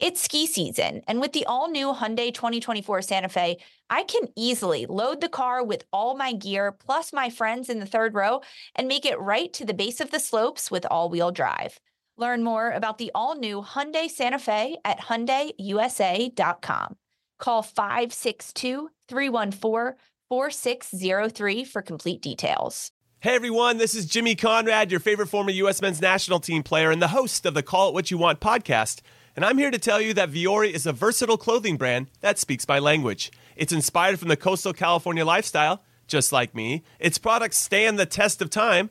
It's ski season, and with the all new Hyundai 2024 Santa Fe, I can easily load the car with all my gear plus my friends in the third row and make it right to the base of the slopes with all wheel drive. Learn more about the all new Hyundai Santa Fe at HyundaiUSA.com. Call 562 314 4603 for complete details. Hey everyone, this is Jimmy Conrad, your favorite former U.S. men's national team player and the host of the Call It What You Want podcast and I'm here to tell you that Vuori is a versatile clothing brand that speaks my language. It's inspired from the coastal California lifestyle, just like me. Its products stand the test of time,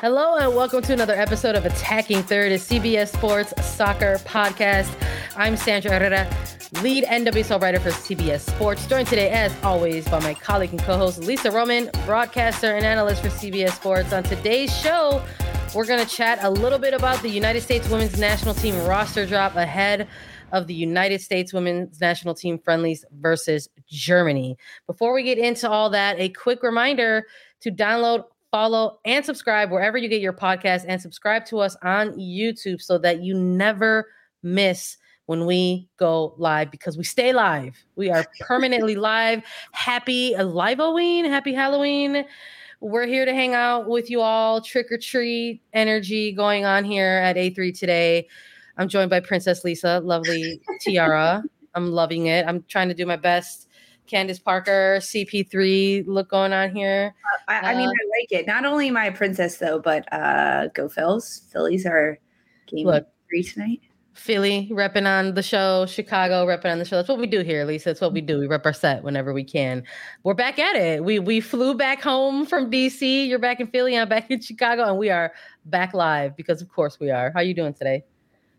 Hello and welcome to another episode of Attacking Third, a CBS Sports soccer podcast. I'm Sandra Herrera, lead NWSL writer for CBS Sports, joined today, as always, by my colleague and co-host Lisa Roman, broadcaster and analyst for CBS Sports. On today's show, we're going to chat a little bit about the United States Women's National Team roster drop ahead of the United States Women's National Team friendlies versus Germany. Before we get into all that, a quick reminder to download follow, and subscribe wherever you get your podcast and subscribe to us on YouTube so that you never miss when we go live because we stay live. We are permanently live. Happy live Halloween. Happy Halloween. We're here to hang out with you all. Trick or treat energy going on here at A3 today. I'm joined by Princess Lisa, lovely tiara. I'm loving it. I'm trying to do my best Candace Parker, CP3 look going on here. Uh, I, I, mean, uh, I like it. Not only my princess though, but uh go Phils. Phillies are game look, three tonight. Philly repping on the show, Chicago repping on the show. That's what we do here, Lisa. That's what we do. We rep our set whenever we can. We're back at it. We we flew back home from DC. You're back in Philly. I'm back in Chicago, and we are back live because of course we are. How are you doing today?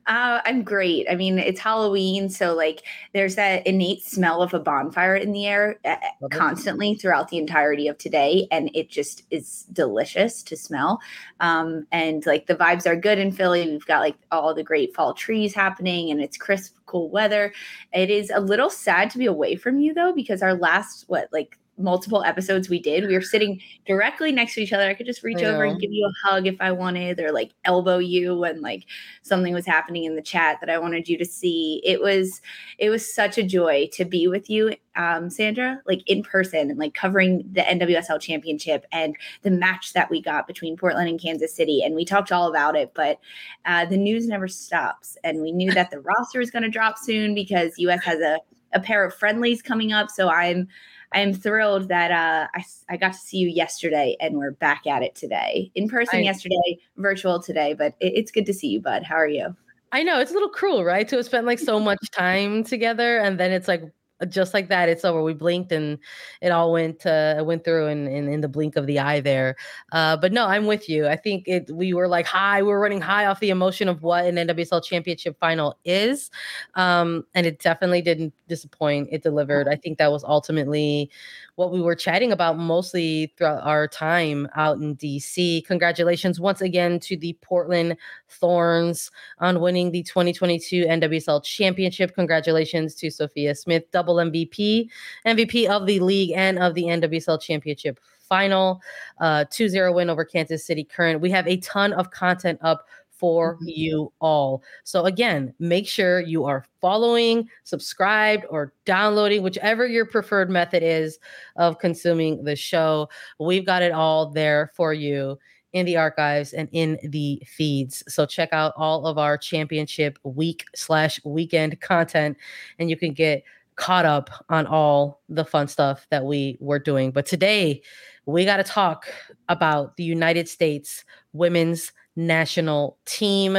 Uh, I'm great. I mean, it's Halloween, so like there's that innate smell of a bonfire in the air uh, constantly throughout the entirety of today, and it just is delicious to smell. Um, and like the vibes are good in Philly. We've got like all the great fall trees happening, and it's crisp, cool weather. It is a little sad to be away from you though, because our last what like multiple episodes we did, we were sitting directly next to each other. I could just reach over and give you a hug if I wanted, or like elbow you when like something was happening in the chat that I wanted you to see. It was it was such a joy to be with you, um, Sandra, like in person and like covering the NWSL championship and the match that we got between Portland and Kansas City. And we talked all about it, but uh, the news never stops. And we knew that the roster is going to drop soon because US has a a pair of friendlies coming up. So I'm I'm thrilled that uh, I, I got to see you yesterday and we're back at it today. In person I, yesterday, virtual today, but it, it's good to see you, bud. How are you? I know it's a little cruel, right? To have spent like so much time together and then it's like just like that, it's over. We blinked and it all went uh, went through in, in, in the blink of the eye there. Uh, but no, I'm with you. I think it. We were like high. We were running high off the emotion of what an NWSL championship final is, um, and it definitely didn't disappoint. It delivered. I think that was ultimately what we were chatting about mostly throughout our time out in DC. Congratulations once again to the Portland Thorns on winning the 2022 NWSL Championship. Congratulations to Sophia Smith, double MVP, MVP of the league and of the NWSL Championship final. Uh, 2 0 win over Kansas City Current. We have a ton of content up for mm-hmm. you all. So again, make sure you are following, subscribed, or downloading, whichever your preferred method is of consuming the show. We've got it all there for you in the archives and in the feeds. So check out all of our championship week slash weekend content, and you can get caught up on all the fun stuff that we were doing. But today, we got to talk about the United States women's national team.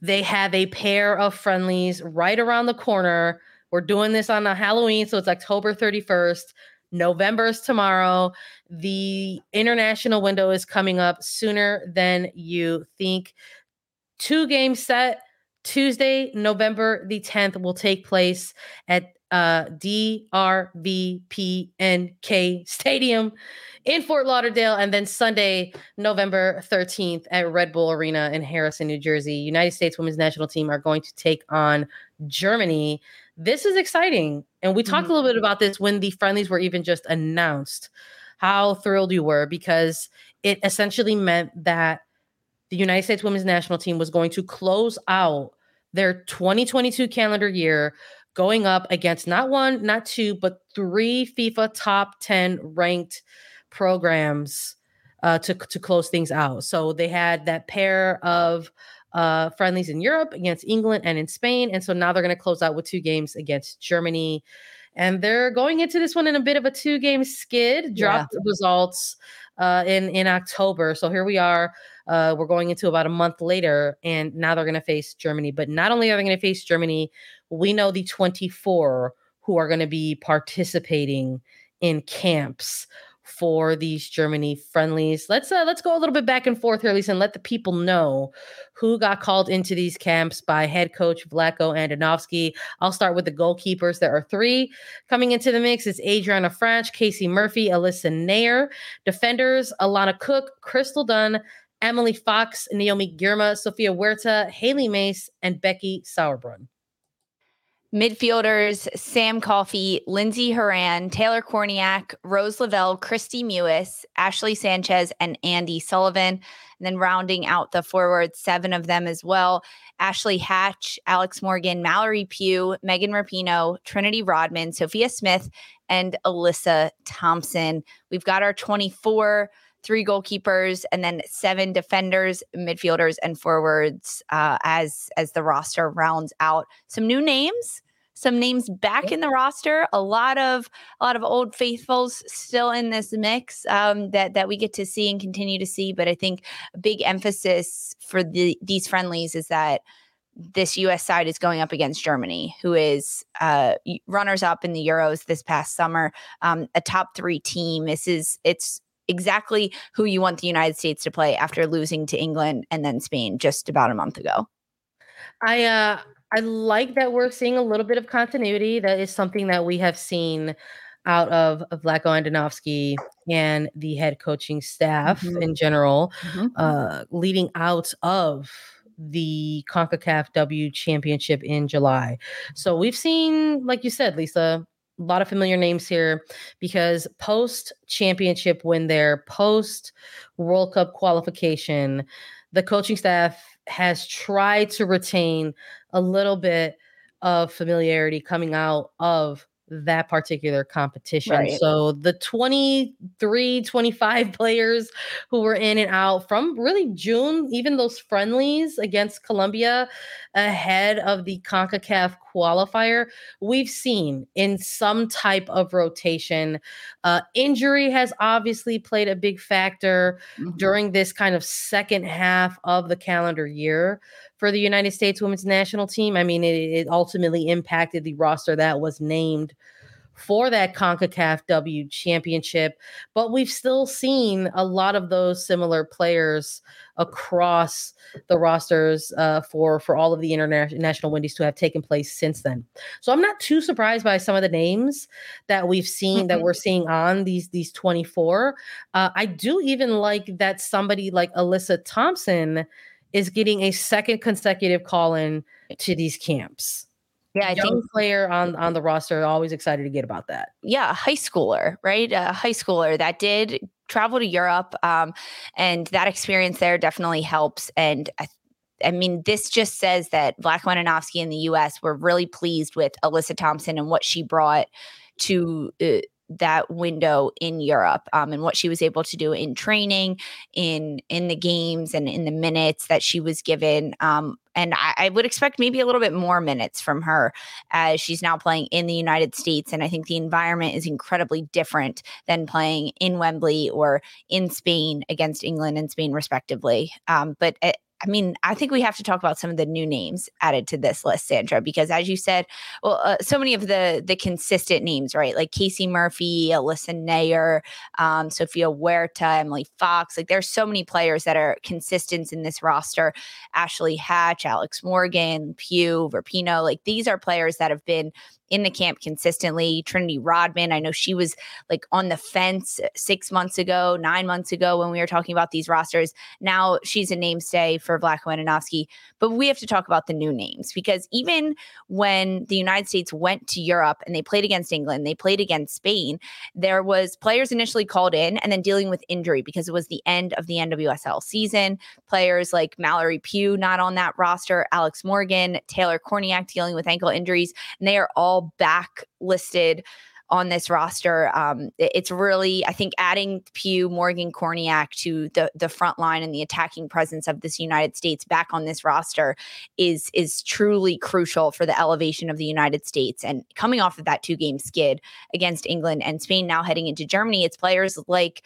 They have a pair of friendlies right around the corner. We're doing this on a Halloween, so it's October 31st. November is tomorrow. The international window is coming up sooner than you think. Two game set Tuesday, November the 10th, will take place at uh, DRVPNK Stadium in Fort Lauderdale, and then Sunday, November 13th at Red Bull Arena in Harrison, New Jersey. United States women's national team are going to take on Germany. This is exciting. And we talked mm-hmm. a little bit about this when the friendlies were even just announced, how thrilled you were because it essentially meant that the United States women's national team was going to close out their 2022 calendar year going up against not one, not two, but three FIFA top 10 ranked programs uh, to to close things out. So they had that pair of uh, friendlies in Europe against England and in Spain, and so now they're going to close out with two games against Germany. And they're going into this one in a bit of a two game skid, dropped yeah. results uh, in in October. So here we are. Uh, we're going into about a month later, and now they're going to face Germany. But not only are they going to face Germany, we know the 24 who are going to be participating in camps for these Germany friendlies. Let's uh, let's go a little bit back and forth here, Lisa, and let the people know who got called into these camps by head coach Vlatko Andonovski. I'll start with the goalkeepers. There are three coming into the mix. It's Adrianna Franch, Casey Murphy, Alyssa Naeher. Defenders, Alana Cook, Crystal Dunn, Emily Fox, Naomi Girma, Sofia Huerta, Hailie Mace, and Becky Sauerbrunn. Midfielders Sam Coffey, Lindsey Horan, Taylor Kornieck, Rose Lavelle, Kristie Mewis, Ashley Sanchez, and Andi Sullivan. And then rounding out the forwards, seven of them as well Ashley Hatch, Alex Morgan, Mallory Pugh, Megan Rapinoe, Trinity Rodman, Sophia Smith, and Alyssa Thompson. We've got our 24 three goalkeepers and then seven defenders midfielders and forwards uh, as as the roster rounds out. Some new names some names back in the roster. A lot of a lot of old faithfuls still in this mix um, that that we get to see and continue to see but i think a big emphasis for the these friendlies is that this US side is going up against Germany, who is uh, runners up in the Euros this past summer, um, a top three team. This is it's exactly who you want the United States to play after losing to England and then Spain just about a month ago. I uh I like that we're seeing a little bit of continuity. That is something that we have seen out of, Vlatko Andonovski and the head coaching staff mm-hmm. in general, mm-hmm. uh, leading out of the CONCACAF W championship in July. So we've seen, like you said, Lisa, a lot of familiar names here because post championship win there, post World Cup qualification, the coaching staff has tried to retain a little bit of familiarity coming out of that particular competition. Right. So the 23, 25 players who were in and out from really June, even those friendlies against Colombia ahead of the CONCACAF qualifier, we've seen in some type of rotation. Uh, injury has obviously played a big factor mm-hmm. during this kind of second half of the calendar year for the United States women's national team. I mean, it, it ultimately impacted the roster that was named for that CONCACAF W championship, but we've still seen a lot of those similar players across the rosters uh, for for all of the international windies to have taken place since then. So I'm not too surprised by some of the names that we've seen mm-hmm. that we're seeing on these these 24. Uh, I do even like that somebody like Alyssa Thompson is getting a second consecutive call in to these camps. Yeah, I Young think player on on the roster. Always excited to get about that. Yeah, high schooler, right? A high schooler that did travel to Europe, um, and that experience there definitely helps. And I, I mean, this just says that Vlatko Andonovski in the U.S. were really pleased with Alyssa Thompson and what she brought to. Uh, that window in Europe um, and what she was able to do in training, in in the games, and in the minutes that she was given. Um, and I, I, would expect maybe a little bit more minutes from her as she's now playing in the United States. And I think the environment is incredibly different than playing in Wembley or in Spain against England and Spain, respectively. Um, but it, I mean, I think we have to talk about some of the new names added to this list, Sandra, because as you said, well, uh, so many of the the consistent names, right? Like Casey Murphy, Alyssa Naeher, um, Sofia Huerta, Emily Fox. Like there's so many players that are consistent in this roster. Ashley Hatch, Alex Morgan, Pugh, Rapinoe. Like these are players that have been in the camp consistently. Trinity Rodman, I know she was like on the fence six months ago, nine months ago when we were talking about these rosters. Now she's a namestay for Vlatko Andonovski. But we have to talk about the new names because even when the United States went to Europe and they played against England, they played against Spain, there was players initially called in and then dealing with injury because it was the end of the NWSL season. Players like Mallory Pugh not on that roster, Alex Morgan, Taylor Kornieck dealing with ankle injuries, and they are all back listed on this roster. Um, it's really, I think, adding Pugh, Morgan, Kornieck to the the front line and the attacking presence of this United States back on this roster is is truly crucial for the elevation of the United States. And coming off of that two game skid against England and Spain, now heading into Germany, it's players like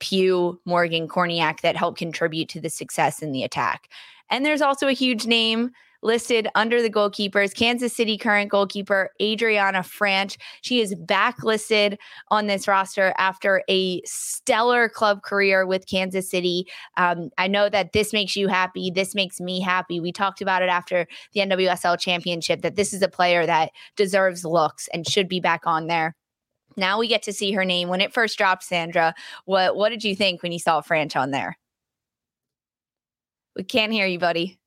Pugh, Morgan, Kornieck that help contribute to the success in the attack. And there's also a huge name listed under the goalkeepers. Kansas City current goalkeeper Adrianna Franch. She is backlisted on this roster after a stellar club career with Kansas City. Um, I know that this makes you happy. This makes me happy. We talked about it after the NWSL championship that this is a player that deserves looks and should be back on there. Now we get to see her name. When it first dropped, Sandra, what what did you think when you saw Franch on there? We can't hear you, buddy.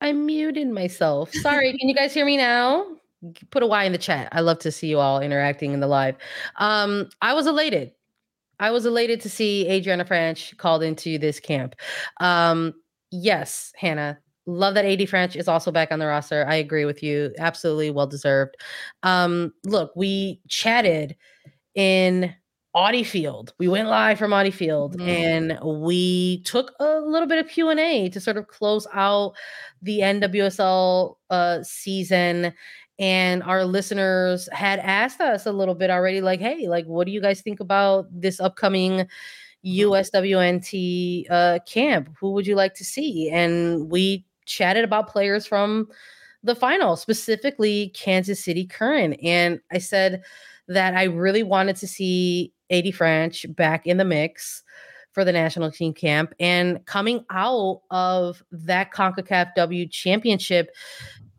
I muted myself. Sorry, can you guys hear me now? Put a Y in the chat. I love to see you all interacting in the live. Um, I was elated. I was elated to see Adrianna Franch called into this camp. Um, yes, Hannah, love that AD Franch is also back on the roster. I agree with you. Absolutely well deserved. Um, look, we chatted in Audi Field. We went live from Audi Field mm-hmm. and we took a little bit of Q&A to sort of close out the NWSL uh, season. And our listeners had asked us a little bit already like hey like what do you guys think about this upcoming USWNT uh, camp? Who would you like to see? And we chatted about players from the final specifically Kansas City Current. And I said that I really wanted to see AD Franch back in the mix for the national team camp. And coming out of that CONCACAF W championship,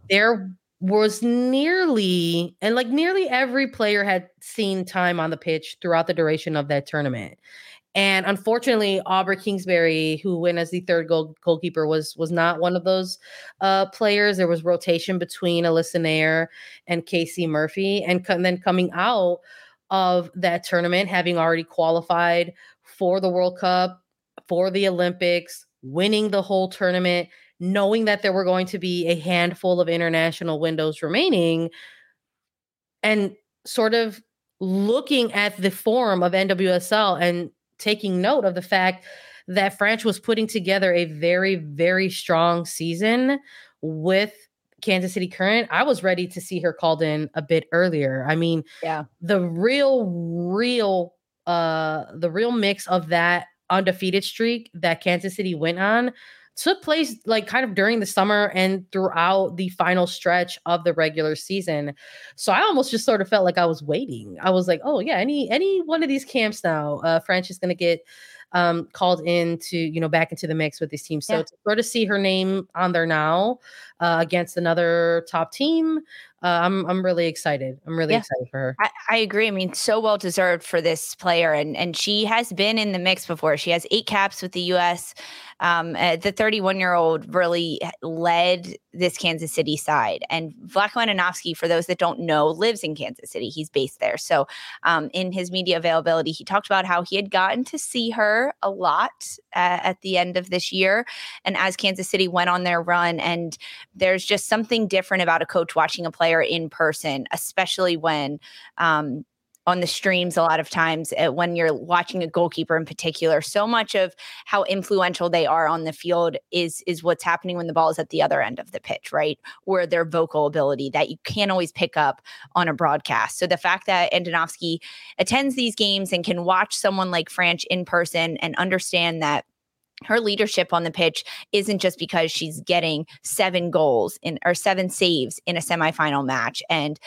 there was nearly, and like nearly every player had seen time on the pitch throughout the duration of that tournament. And unfortunately, Aubrey Kingsbury, who went as the third goal, goalkeeper, was was not one of those uh, players. There was rotation between Alyssa Naeher and Casey Murphy, and, co- and then coming out of that tournament, having already qualified for the World Cup, for the Olympics, winning the whole tournament, knowing that there were going to be a handful of international windows remaining, and sort of looking at the form of NWSL and taking note of the fact that Franch was putting together a very, very strong season with Kansas City Current, I was ready to see her called in a bit earlier. I mean, yeah, the real, real, uh, the real mix of that undefeated streak that Kansas City went on took place like kind of during the summer and throughout the final stretch of the regular season. So I almost just sort of felt like I was waiting. I was like, oh yeah, any any one of these camps now, uh Franch is gonna get um, called into you know back into the mix with these teams. So yeah. to sort of see her name on there now uh, against another top team, uh, I'm I'm really excited. I'm really yeah. excited for her. I, I, agree. I mean, so well deserved for this player, and and she has been in the mix before. She has eight caps with the U.S. Um, uh, the 31 year old really led this Kansas City side, and Vlatko Andonovski, for those that don't know, lives in Kansas City. He's based there. So, um, in his media availability, he talked about how he had gotten to see her a lot uh, at the end of this year, and as Kansas City went on their run, and there's just something different about a coach watching a player in person, especially when um, on the streams a lot of times uh, when you're watching a goalkeeper in particular so much of how influential they are on the field is is what's happening when the ball is at the other end of the pitch right? Or their vocal ability that you can't always pick up on a broadcast. So the fact that Andonovski attends these games and can watch someone like Franch in person and understand that her leadership on the pitch isn't just because she's getting seven goals in or seven saves in a semifinal match and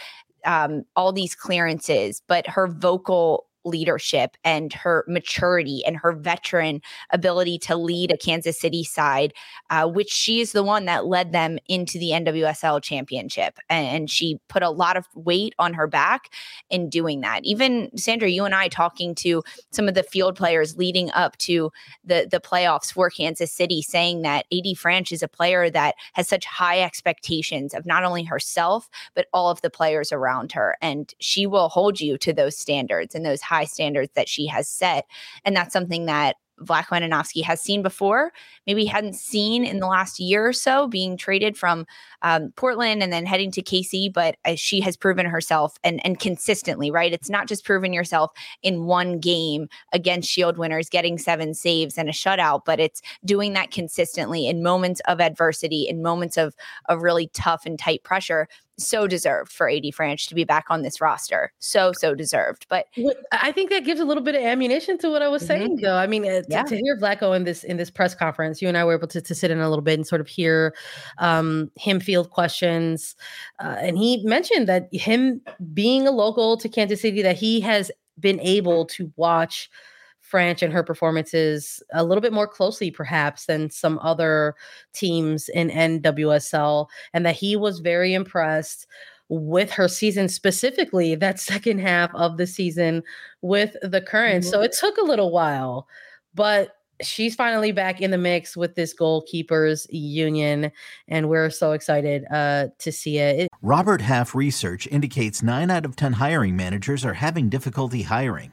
um, all these clearances, but her vocal leadership and her maturity and her veteran ability to lead a Kansas City side, uh, which she is the one that led them into the NWSL championship. And she put a lot of weight on her back in doing that. Even Sandra, you and I talking to some of the field players leading up to the, the playoffs for Kansas City, saying that AD Franch is a player that has such high expectations of not only herself, but all of the players around her. And she will hold you to those standards and those high high standards that she has set. And that's something that Vlatko Andonovski has seen before, maybe hadn't seen in the last year or so, being traded from um, Portland and then heading to KC. But as she has proven herself and and consistently, right? It's not just proven yourself in one game against Shield winners, getting seven saves and a shutout, but it's doing that consistently in moments of adversity, in moments of of really tough and tight pressure so deserved for AD Franch to be back on this roster. So so deserved. But I think that gives a little bit of ammunition to what I was mm-hmm. saying, though. I mean, uh, yeah. to, to, hear Vlatko in this in this press conference, you and I were able to, to sit in a little bit and sort of hear um, him field questions, uh, and he mentioned that him being a local to Kansas City, that he has been able to watch Franch and her performances a little bit more closely, perhaps, than some other teams in NWSL, and that he was very impressed with her season, specifically that second half of the season with the current. Mm-hmm. So it took a little while, but she's finally back in the mix with this goalkeepers union and we're so excited uh, to see it. robert half research indicates 9 out of 10 hiring managers are having difficulty hiring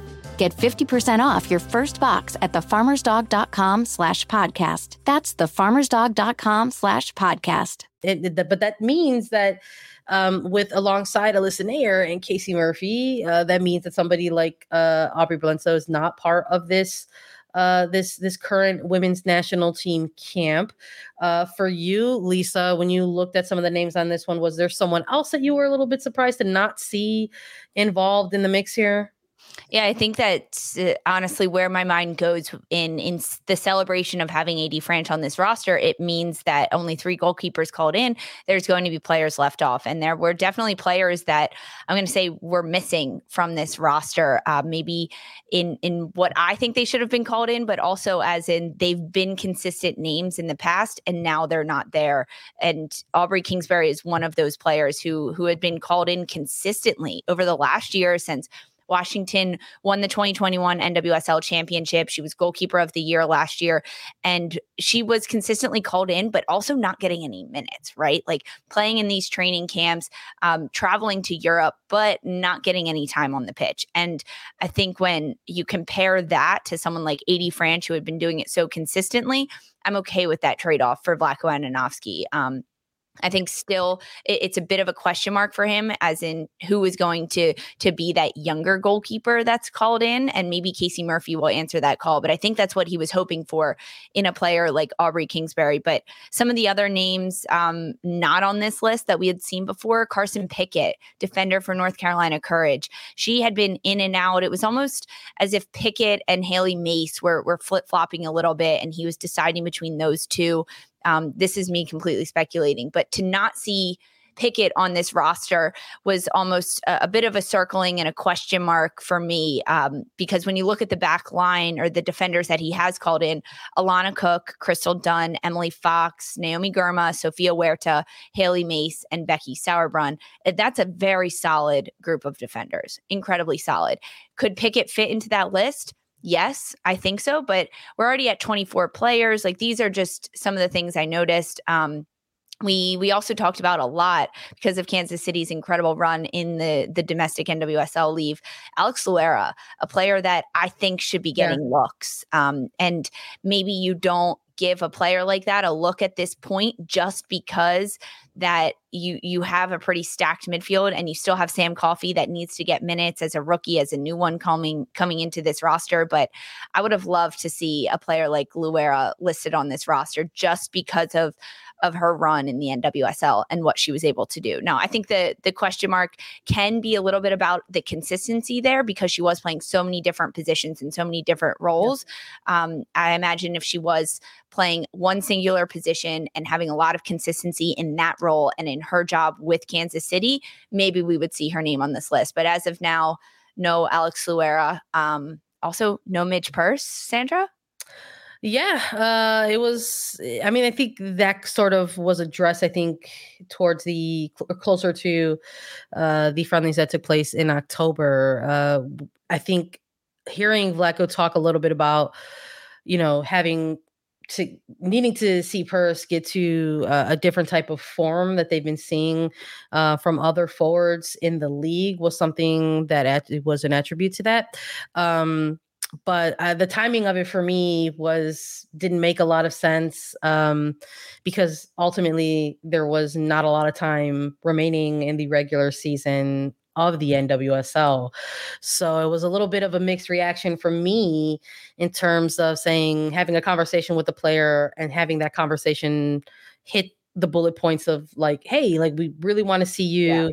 Get 50% off your first box at thefarmersdog.com slash podcast. That's thefarmersdog.com slash podcast. But that means that um, with alongside Alyssa Naeher and Casey Murphy, uh, that means that somebody like uh, Aubrey Bledsoe is not part of this uh, this this current women's national team camp. Uh, for you, Lisa, when you looked at some of the names on this one, was there someone else that you were a little bit surprised to not see involved in the mix here? Yeah, I think that's uh, honestly where my mind goes in in the celebration of having AD Franch on this roster. It means that only three goalkeepers called in. There's going to be players left off, and there were definitely players that I'm going to say were missing from this roster. Uh, maybe in in what I think they should have been called in, but also as in they've been consistent names in the past, and now they're not there. And Aubrey Kingsbury is one of those players who who had been called in consistently over the last year since Washington won the 2021 NWSL championship. She was goalkeeper of the year last year. And she was consistently called in, but also not getting any minutes, right? Like playing in these training camps, um, traveling to Europe, but not getting any time on the pitch. And I think when you compare that to someone like AD Franch, who had been doing it so consistently, I'm okay with that trade off for Vlatko Andonovski. Um, I think still it's a bit of a question mark for him, as in who is going to to be that younger goalkeeper that's called in, and maybe Casey Murphy will answer that call. But I think that's what he was hoping for in a player like Aubrey Kingsbury. But some of the other names um, not on this list that we had seen before, Carson Pickett, defender for North Carolina Courage, she had been in and out. It was almost as if Pickett and Hailie Mace were were flip flopping a little bit, and he was deciding between those two. Um, this is me completely speculating, but to not see Pickett on this roster was almost a, a, bit of a circling and a question mark for me um, because when you look at the back line or the defenders that he has called in, Alana Cook, Crystal Dunn, Emily Fox, Naomi Girma, Sofia Huerta, Hailie Mace, and Becky Sauerbrunn, eh, that's a very solid group of defenders, incredibly solid. Could Pickett fit into that list? Yes, I think so, but we're already at 24 players. Like these are just some of the things I noticed. Um, we we also talked about a lot because of Kansas City's incredible run in the the domestic NWSL leave. Alex Loera, a player that I think should be getting yeah. looks, um, and maybe you don't give a player like that a look at this point just because that you you have a pretty stacked midfield and you still have Sam Coffey that needs to get minutes as a rookie as a new one coming coming into this roster but I would have loved to see a player like Loera listed on this roster just because of of her run in the NWSL and what she was able to do. Now, I think the the question mark can be a little bit about the consistency there because she was playing so many different positions and so many different roles. Um, I imagine if she was playing one singular position and having a lot of consistency in that role and in her job with Kansas City, maybe we would see her name on this list. But as of now, no Alex Loera. Um, also, no Midge Purce, Sandra. Yeah, uh, it was. I mean, I think that sort of was addressed. I think towards the cl- closer to uh, the friendlies that took place in October. Uh, I think hearing Vlatko talk a little bit about, you know, having to needing to see Purce get to uh, a different type of form that they've been seeing uh, from other forwards in the league was something that at- was an attribute to that. Um, but uh, the timing of it for me was didn't make a lot of sense um, because ultimately there was not a lot of time remaining in the regular season of the NWSL. So it was a little bit of a mixed reaction for me in terms of saying having a conversation with the player and having that conversation hit the bullet points of like hey like we really want to see you yeah.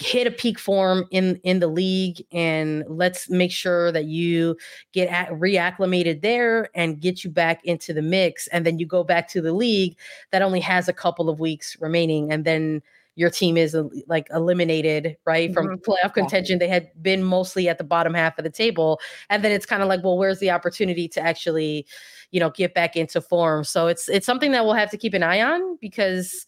hit a peak form in in the league and let's make sure that you get at, reacclimated there and get you back into the mix and then you go back to the league that only has a couple of weeks remaining and then your team is like eliminated right from mm-hmm. playoff contention they had been mostly at the bottom half of the table and then it's kind of like well where's the opportunity to actually you know get back into form so it's it's something that we'll have to keep an eye on because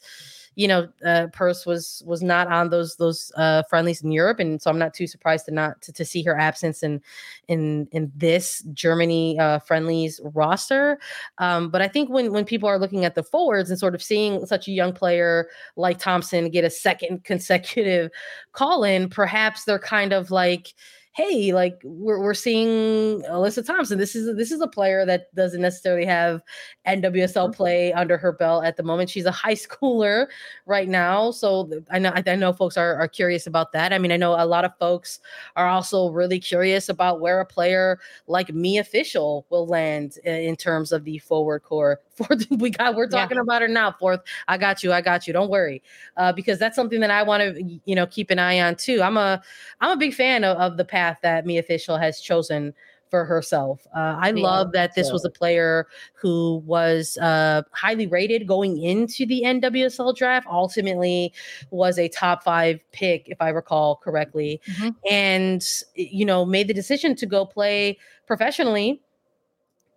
you know, uh, Purce was was not on those those uh, friendlies in Europe, and so I'm not too surprised to not to, to see her absence in in in this Germany uh, friendlies roster. Um, but I think when when people are looking at the forwards and sort of seeing such a young player like Thompson get a second consecutive call in, perhaps they're kind of like hey, like we're we're seeing Alyssa Thompson. This is this is a player that doesn't necessarily have NWSL mm-hmm. play under her belt at the moment. She's a high schooler right now, so I know I know folks are are curious about that. I mean, I know a lot of folks are also really curious about where a player like Mia Fishel will land in terms of the forward core. Fourth, we got we're talking yeah. about her now. Fourth, I got you, I got you. Don't worry, uh, because that's something that I want to you know keep an eye on too. I'm a I'm a big fan of, of the path that Mia Fishel has chosen for herself. Uh, I yeah, love that this so. was a player who was uh, highly rated going into the NWSL draft. Ultimately, was a top five pick, if I recall correctly, mm-hmm. and you know made the decision to go play professionally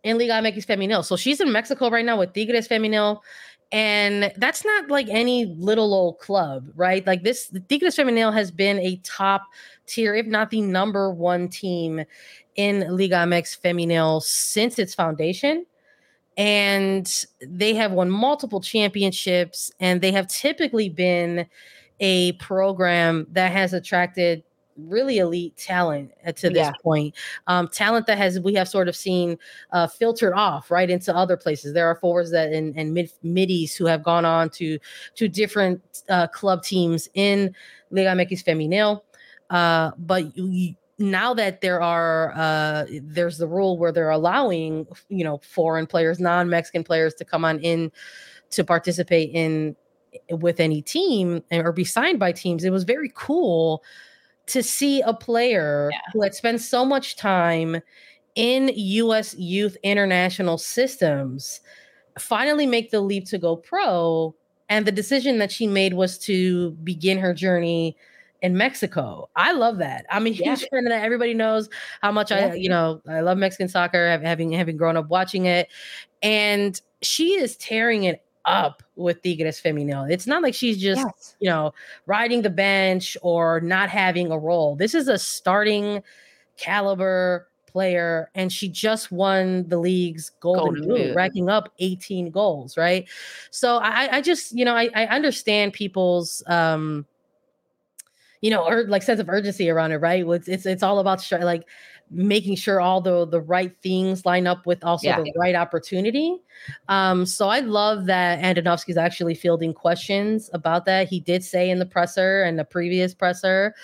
in Liga MX Femenil. So she's in Mexico right now with Tigres Femenil And that's not like any little old club, right? Like this, the Tigres Femenil has been a top tier, if not the number one team in Liga MX Femenil since its foundation. And they have won multiple championships, and they have typically been a program that has attracted really elite talent uh, to this yeah. point. Um, talent that has we have sort of seen uh, filtered off right into other places. There are forwards that and, and mid middies who have gone on to to different uh, club teams in Liga MX Femenil. Uh, but you, now that there are uh, there's the rule where they're allowing you know foreign players, non-Mexican players to come on in to participate in with any team or be signed by teams. It was very cool to see a player yeah. who had spent so much time in US youth international systems finally make the leap to go pro. And the decision that she made was to begin her journey in Mexico. I love that. I'm a huge yeah. fan of that. Everybody knows how much yeah. I, you know, I love Mexican soccer, having having grown up watching it. And she is tearing it up with Tigres Femenil. It's not like she's just, yes. you know, riding the bench or not having a role. This is a starting caliber player, and she just won the league's golden, golden boot, racking up 18 goals, right? So I, I just, you know, I, I understand people's um you know, or like sense of urgency around it, right? It's it's, it's all about like making sure all the the right things line up with also yeah. the right opportunity. Um, so I love that Andonovski is actually fielding questions about that. He did say in the presser and the previous presser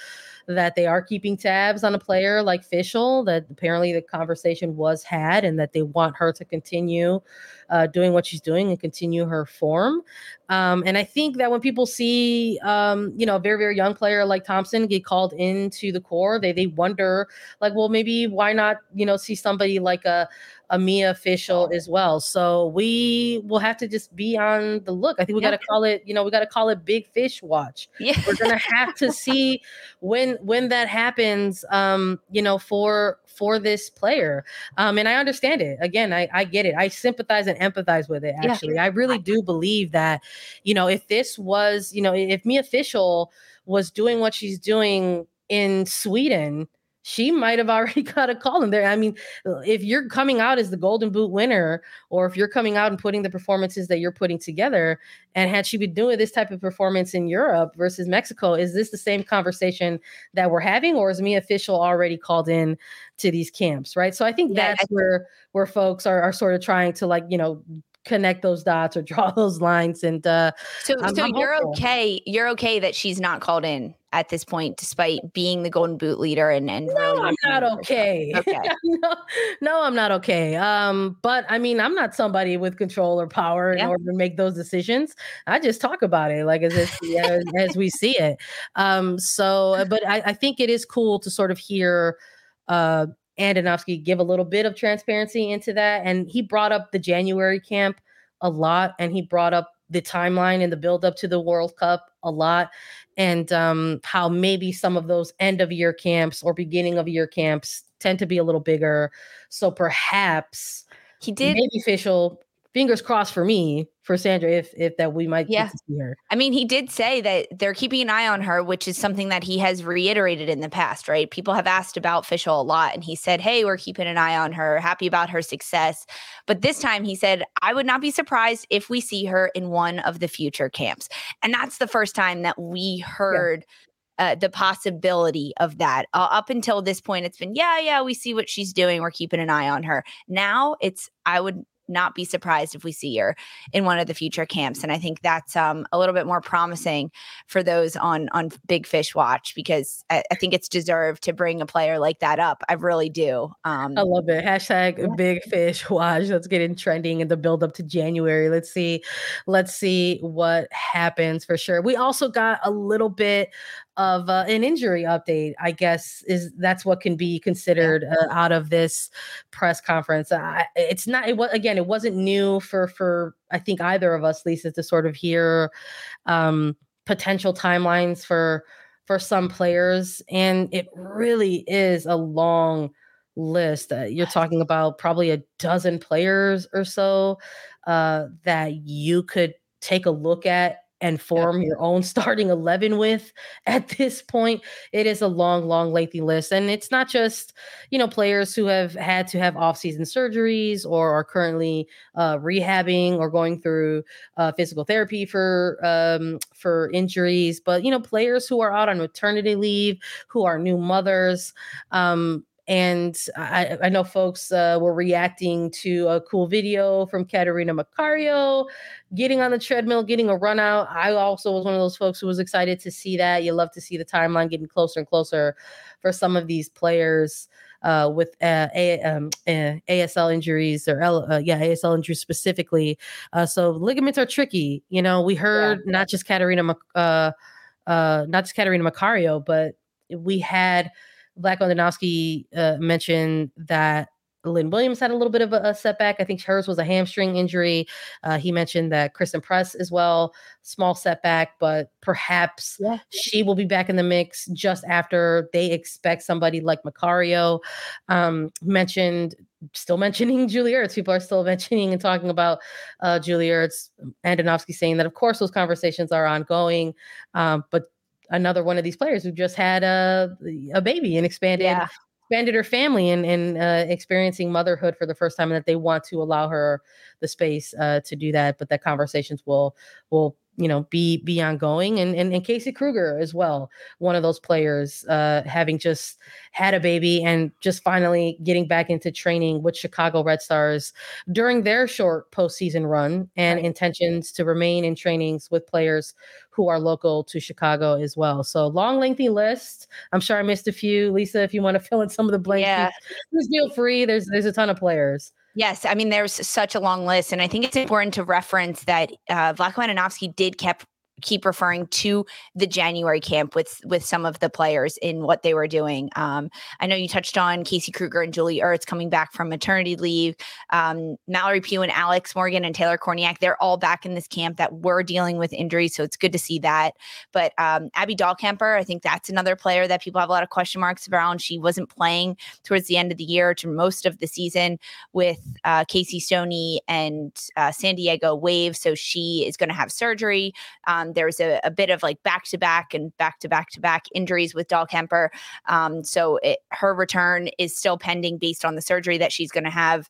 that they are keeping tabs on a player like Fishel, that apparently the conversation was had and that they want her to continue uh, doing what she's doing and continue her form. Um, and I think that when people see, um, you know, a very, very young player like Thompson get called into the core, they they wonder, like, well, maybe why not, you know, see somebody like a a Mia Fishel as well. So we will have to just be on the look. I think we yeah. got to call it, you know, we got to call it Big Fish Watch. Yeah. We're gonna have to see when when that happens. Um, you know, for for this player. Um, and I understand it. Again, I I get it. I sympathize and empathize with it. Actually, yeah. I really do believe that, you know, if this was, you know, if Mia Fishel was doing what she's doing in Sweden she might have already got a call in there. I mean, if you're coming out as the Golden Boot winner, or if you're coming out and putting the performances that you're putting together, and had she been doing this type of performance in Europe versus Mexico, is this the same conversation that we're having, or is Mia Fishel already called in to these camps? Right. So I think yeah, that's I- where where folks are, are sort of trying to like you know connect those dots or draw those lines and uh so I'm, so I'm you're hopeful. okay you're okay that she's not called in at this point, despite being the Golden Boot leader and and no, really I'm not okay. Okay, no, no, I'm not okay. Um, but I mean, I'm not somebody with control or power in yeah. order to make those decisions. I just talk about it like as if, as, as we see it. Um, so, uh, but I, I think it is cool to sort of hear uh Andonovski give a little bit of transparency into that, and he brought up the January camp a lot, and he brought up the timeline and the build up to the World Cup a lot and um, how maybe some of those end of year camps or beginning of year camps tend to be a little bigger. So perhaps he did maybe Fishel fingers crossed for me for Sandra if if that we might yeah. see her. I mean, he did say that they're keeping an eye on her, which is something that he has reiterated in the past, right? People have asked about Fishel a lot, and he said, "Hey, we're keeping an eye on her. Happy about her success." But this time, he said, "I would not be surprised if we see her in one of the future camps," and that's the first time that we heard. Yeah. Uh, the possibility of that. Uh, up until this point, it's been, yeah, yeah, we see what she's doing. We're keeping an eye on her. Now it's, I would not be surprised if we see her in one of the future camps. And I think that's um, a little bit more promising for those on on Big Fish Watch because I, I think it's deserved to bring a player like that up. I really do. Um, I love it. Hashtag yeah. Big Fish Watch. Let's get in trending in the build up to January. Let's see. Let's see what happens for sure. We also got a little bit of uh, an injury update i guess is that's what can be considered uh, out of this press conference. It's not it was again it wasn't new for for i think either of us lisa to sort of hear um potential timelines for for some players and it really is a long list. Uh, you're talking about probably a dozen players or so uh that you could take a look at and form your own starting 11 with at this point it is a long long lengthy list and it's not just you know players who have had to have off-season surgeries or are currently uh, rehabbing or going through uh, physical therapy for um, for injuries but you know players who are out on maternity leave who are new mothers um, and I, I know folks uh, were reacting to a cool video from Catarina Macario getting on the treadmill, getting a run out. I also was one of those folks who was excited to see that. You love to see the timeline getting closer and closer for some of these players. Uh, with uh, a, um, uh, ASL injuries or L, uh, yeah ASL injuries specifically. Uh, so ligaments are tricky. You know, we heard yeah. not just Catarina, uh, not just Catarina Macario, but we had Vlatko Andonovski uh, mentioned that Lynn Williams had a little bit of a, a setback. I think hers was a hamstring injury. Uh, he mentioned that Christen Press as well, small setback, but perhaps yeah. she will be back in the mix just after they expect somebody like Macario. Um, mentioned, still mentioning Julie Ertz. People are still mentioning and talking about uh, Julie Ertz. Andonovski saying that, of course, those conversations are ongoing, um, but another one of these players who just had a a baby and expanded yeah. expanded her family and and uh, experiencing motherhood for the first time, and that they want to allow her the space uh, to do that. But that conversations will will you know be be ongoing and and, and casey krueger as well one of those players uh having just had a baby and just finally getting back into training with chicago red stars during their short postseason run and right. intentions to remain in trainings with players who are local to chicago as well. So long lengthy list. I'm sure i missed a few. Lisa if you want to fill in some of the blanks yeah. please feel free. There's there's a ton of players Yes, I mean there's such a long list, and I think it's important to reference that uh, Andonovski did kept keep referring to the January camp with with some of the players in what they were doing. Um, I know you touched on Casey Krueger and Julie Ertz coming back from maternity leave. Um, Mallory Pugh and Alex Morgan and Taylor Kornieck, they're all back in this camp that were dealing with injuries, so it's good to see that. But um, Abby Dahlkemper, I think that's another player that people have a lot of question marks around. She wasn't playing towards the end of the year to most of the season with uh, Casey Stoney and uh, San Diego Wave, so she is going to have surgery. Um, um, was a, a, bit of like back to back and back to back to back injuries with Dahlkemper. Um, so it, her return is still pending based on the surgery that she's going to have.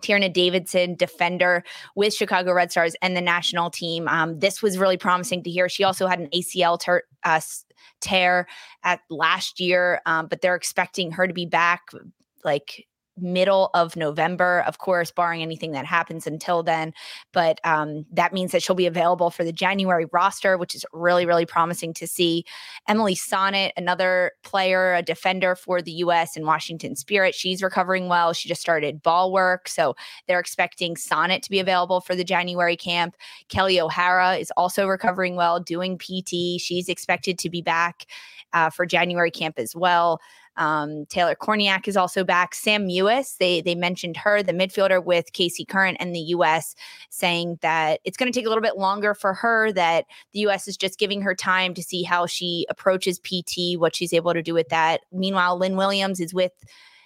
Tierna Davidson, defender with Chicago Red Stars and the national team. Um, this was really promising to hear. She also had an ACL ter- uh, tear at last year, um, but they're expecting her to be back like middle of November, of course, barring anything that happens until then. But um, that means that she'll be available for the January roster, which is really, really promising to see. Emily Sonnett, another player, a defender for the U.S. and Washington Spirit, she's recovering well. She just started ball work. So they're expecting Sonnett to be available for the January camp. Kelly O'Hara is also recovering well, doing PT. She's expected to be back uh, for January camp as well. Um, Taylor Kornieck is also back. Sam Mewis, they they mentioned her, the midfielder with KC Current and the U.S., saying that it's going to take a little bit longer for her. That the U.S. is just giving her time to see how she approaches PT, what she's able to do with that. Meanwhile, Lynn Williams is with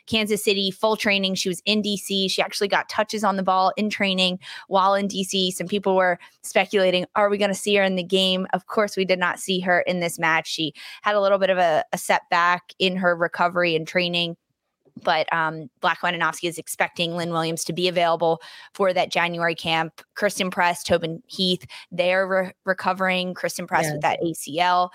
Kansas City, full training. She was in DC. She actually got touches on the ball in training while in DC. Some people were speculating, are we going to see her in the game? Of course, we did not see her in this match. She had a little bit of a, a setback in her recovery and training but um, Vlatko Andonovski is expecting Lynn Williams to be available for that January camp. Christen Press, Tobin Heath, they're re- recovering. Christen Press yes. with that ACL.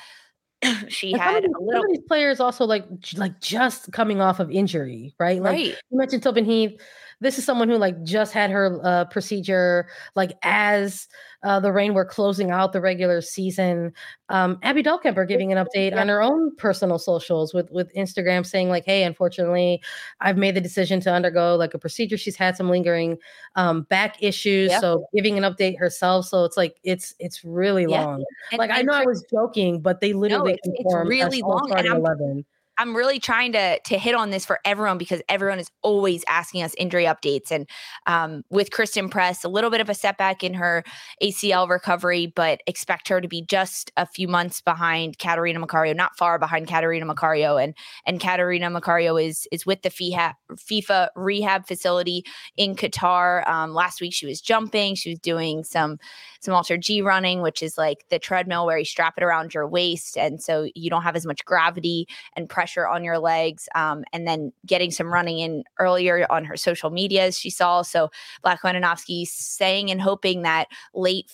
she and had these, a little. Some of these players also like like just coming off of injury, right? Like right. you mentioned Tobin Heath. This is someone who like just had her uh, procedure like as uh, the Reign were closing out the regular season. Um, Abby Dahlkemper giving an update yeah. on her own personal socials with with Instagram saying like, "Hey, unfortunately, I've made the decision to undergo like a procedure. She's had some lingering um, back issues, yeah. so giving an update herself. So it's like it's it's really yeah. long. And, like and I know I was joking, but they literally no, it's, it's really long. And I'm, 11 I'm really trying to to hit on this for everyone because everyone is always asking us injury updates. And um, with Christen Press, a little bit of a setback in her ACL recovery, but expect her to be just a few months behind Catarina Macario, not far behind Catarina Macario. And and Catarina Macario is is with the FIFA, FIFA rehab facility in Qatar. Um, last week she was jumping, she was doing some some AlterG running, which is like the treadmill where you strap it around your waist. And so you don't have as much gravity and pressure on your legs. Um, and then getting some running in earlier on her social medias, she saw. So Vlatko Andonovski saying and hoping that late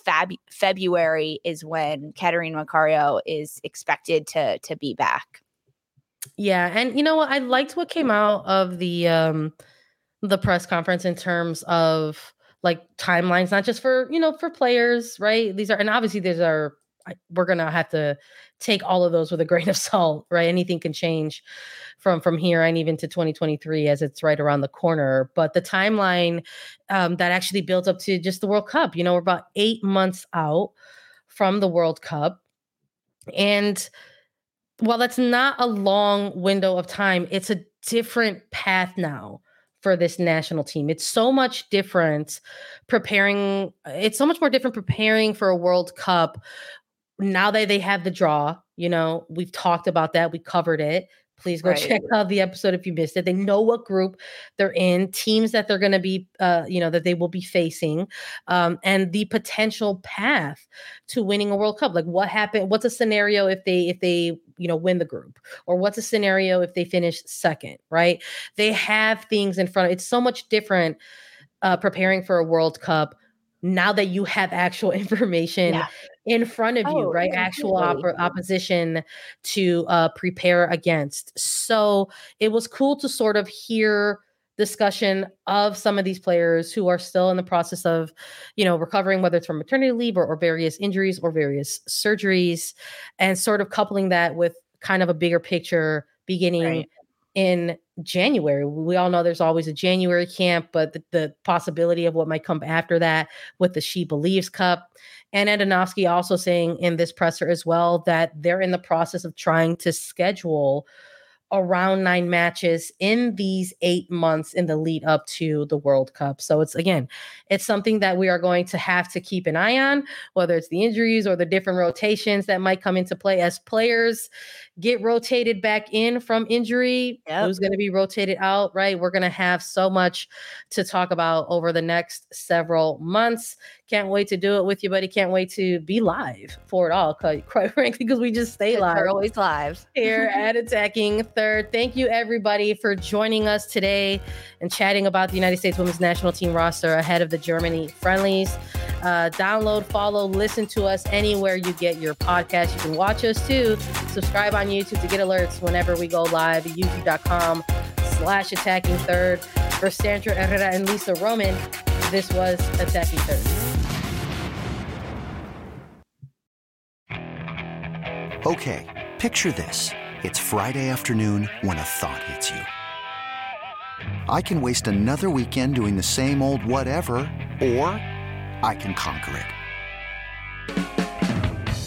February is when Catarina Macario is expected to, to be back. Yeah. And you know what? I liked what came out of the, um, the press conference in terms of like timelines, not just for, you know, for players, right? These are, and obviously these are, we're to have to take all of those with a grain of salt, right? Anything can change from from here and even to 2023 as it's right around the corner. But the timeline um, that actually builds up to just the World Cup, you know, we're about eight months out from the World Cup, and while that's not a long window of time, it's a different path now for this national team. It's so much different preparing, it's so much more different preparing for a World Cup now that they have the draw. You know, we've talked about that, we covered it. Please go right. check out the episode if you missed it. They know what group they're in, teams that they're going to be, uh, you know, that they will be facing, um, and the potential path to winning a World Cup. Like, what happened? What's a scenario if they if they you know win the group, or what's a scenario if they finish second? Right? They have things in front. Of It's so much different uh, preparing for a World Cup now that you have actual information yeah in front of oh, you, right? Actual op- opposition to uh, prepare against. So it was cool to sort of hear discussion of some of these players who are still in the process of, you know, recovering, whether it's from maternity leave or, or various injuries or various surgeries, and sort of coupling that with kind of a bigger picture beginning right. in January. We all know there's always a January camp, but the, the, possibility of what might come after that with the SheBelieves Cup. And Andonovski also saying in this presser as well that they're in the process of trying to schedule around nine matches in these eight months in the lead up to the World Cup. So it's again, it's something that we are going to have to keep an eye on, whether it's the injuries or the different rotations that might come into play as players get rotated back in from injury. Yep. Who's going to be rotated out, right? We're going to have so much to talk about over the next several months. Can't wait to do it with you, buddy. Can't wait to be live for it all, quite frankly, because we just stay live. We're always live here at Attacking Third. Thank you, everybody, for joining us today and chatting about the United States women's national team roster ahead of the Germany friendlies. Uh, download, follow, listen to us anywhere you get your podcast. You can watch us too. Subscribe on YouTube to get alerts whenever we go live. YouTube.com slash attacking third. For Sandra Herrera and Lisa Roman, this was Attacking Third. Okay, picture this. It's Friday afternoon when a thought hits you. I can waste another weekend doing the same old whatever, or I can conquer it.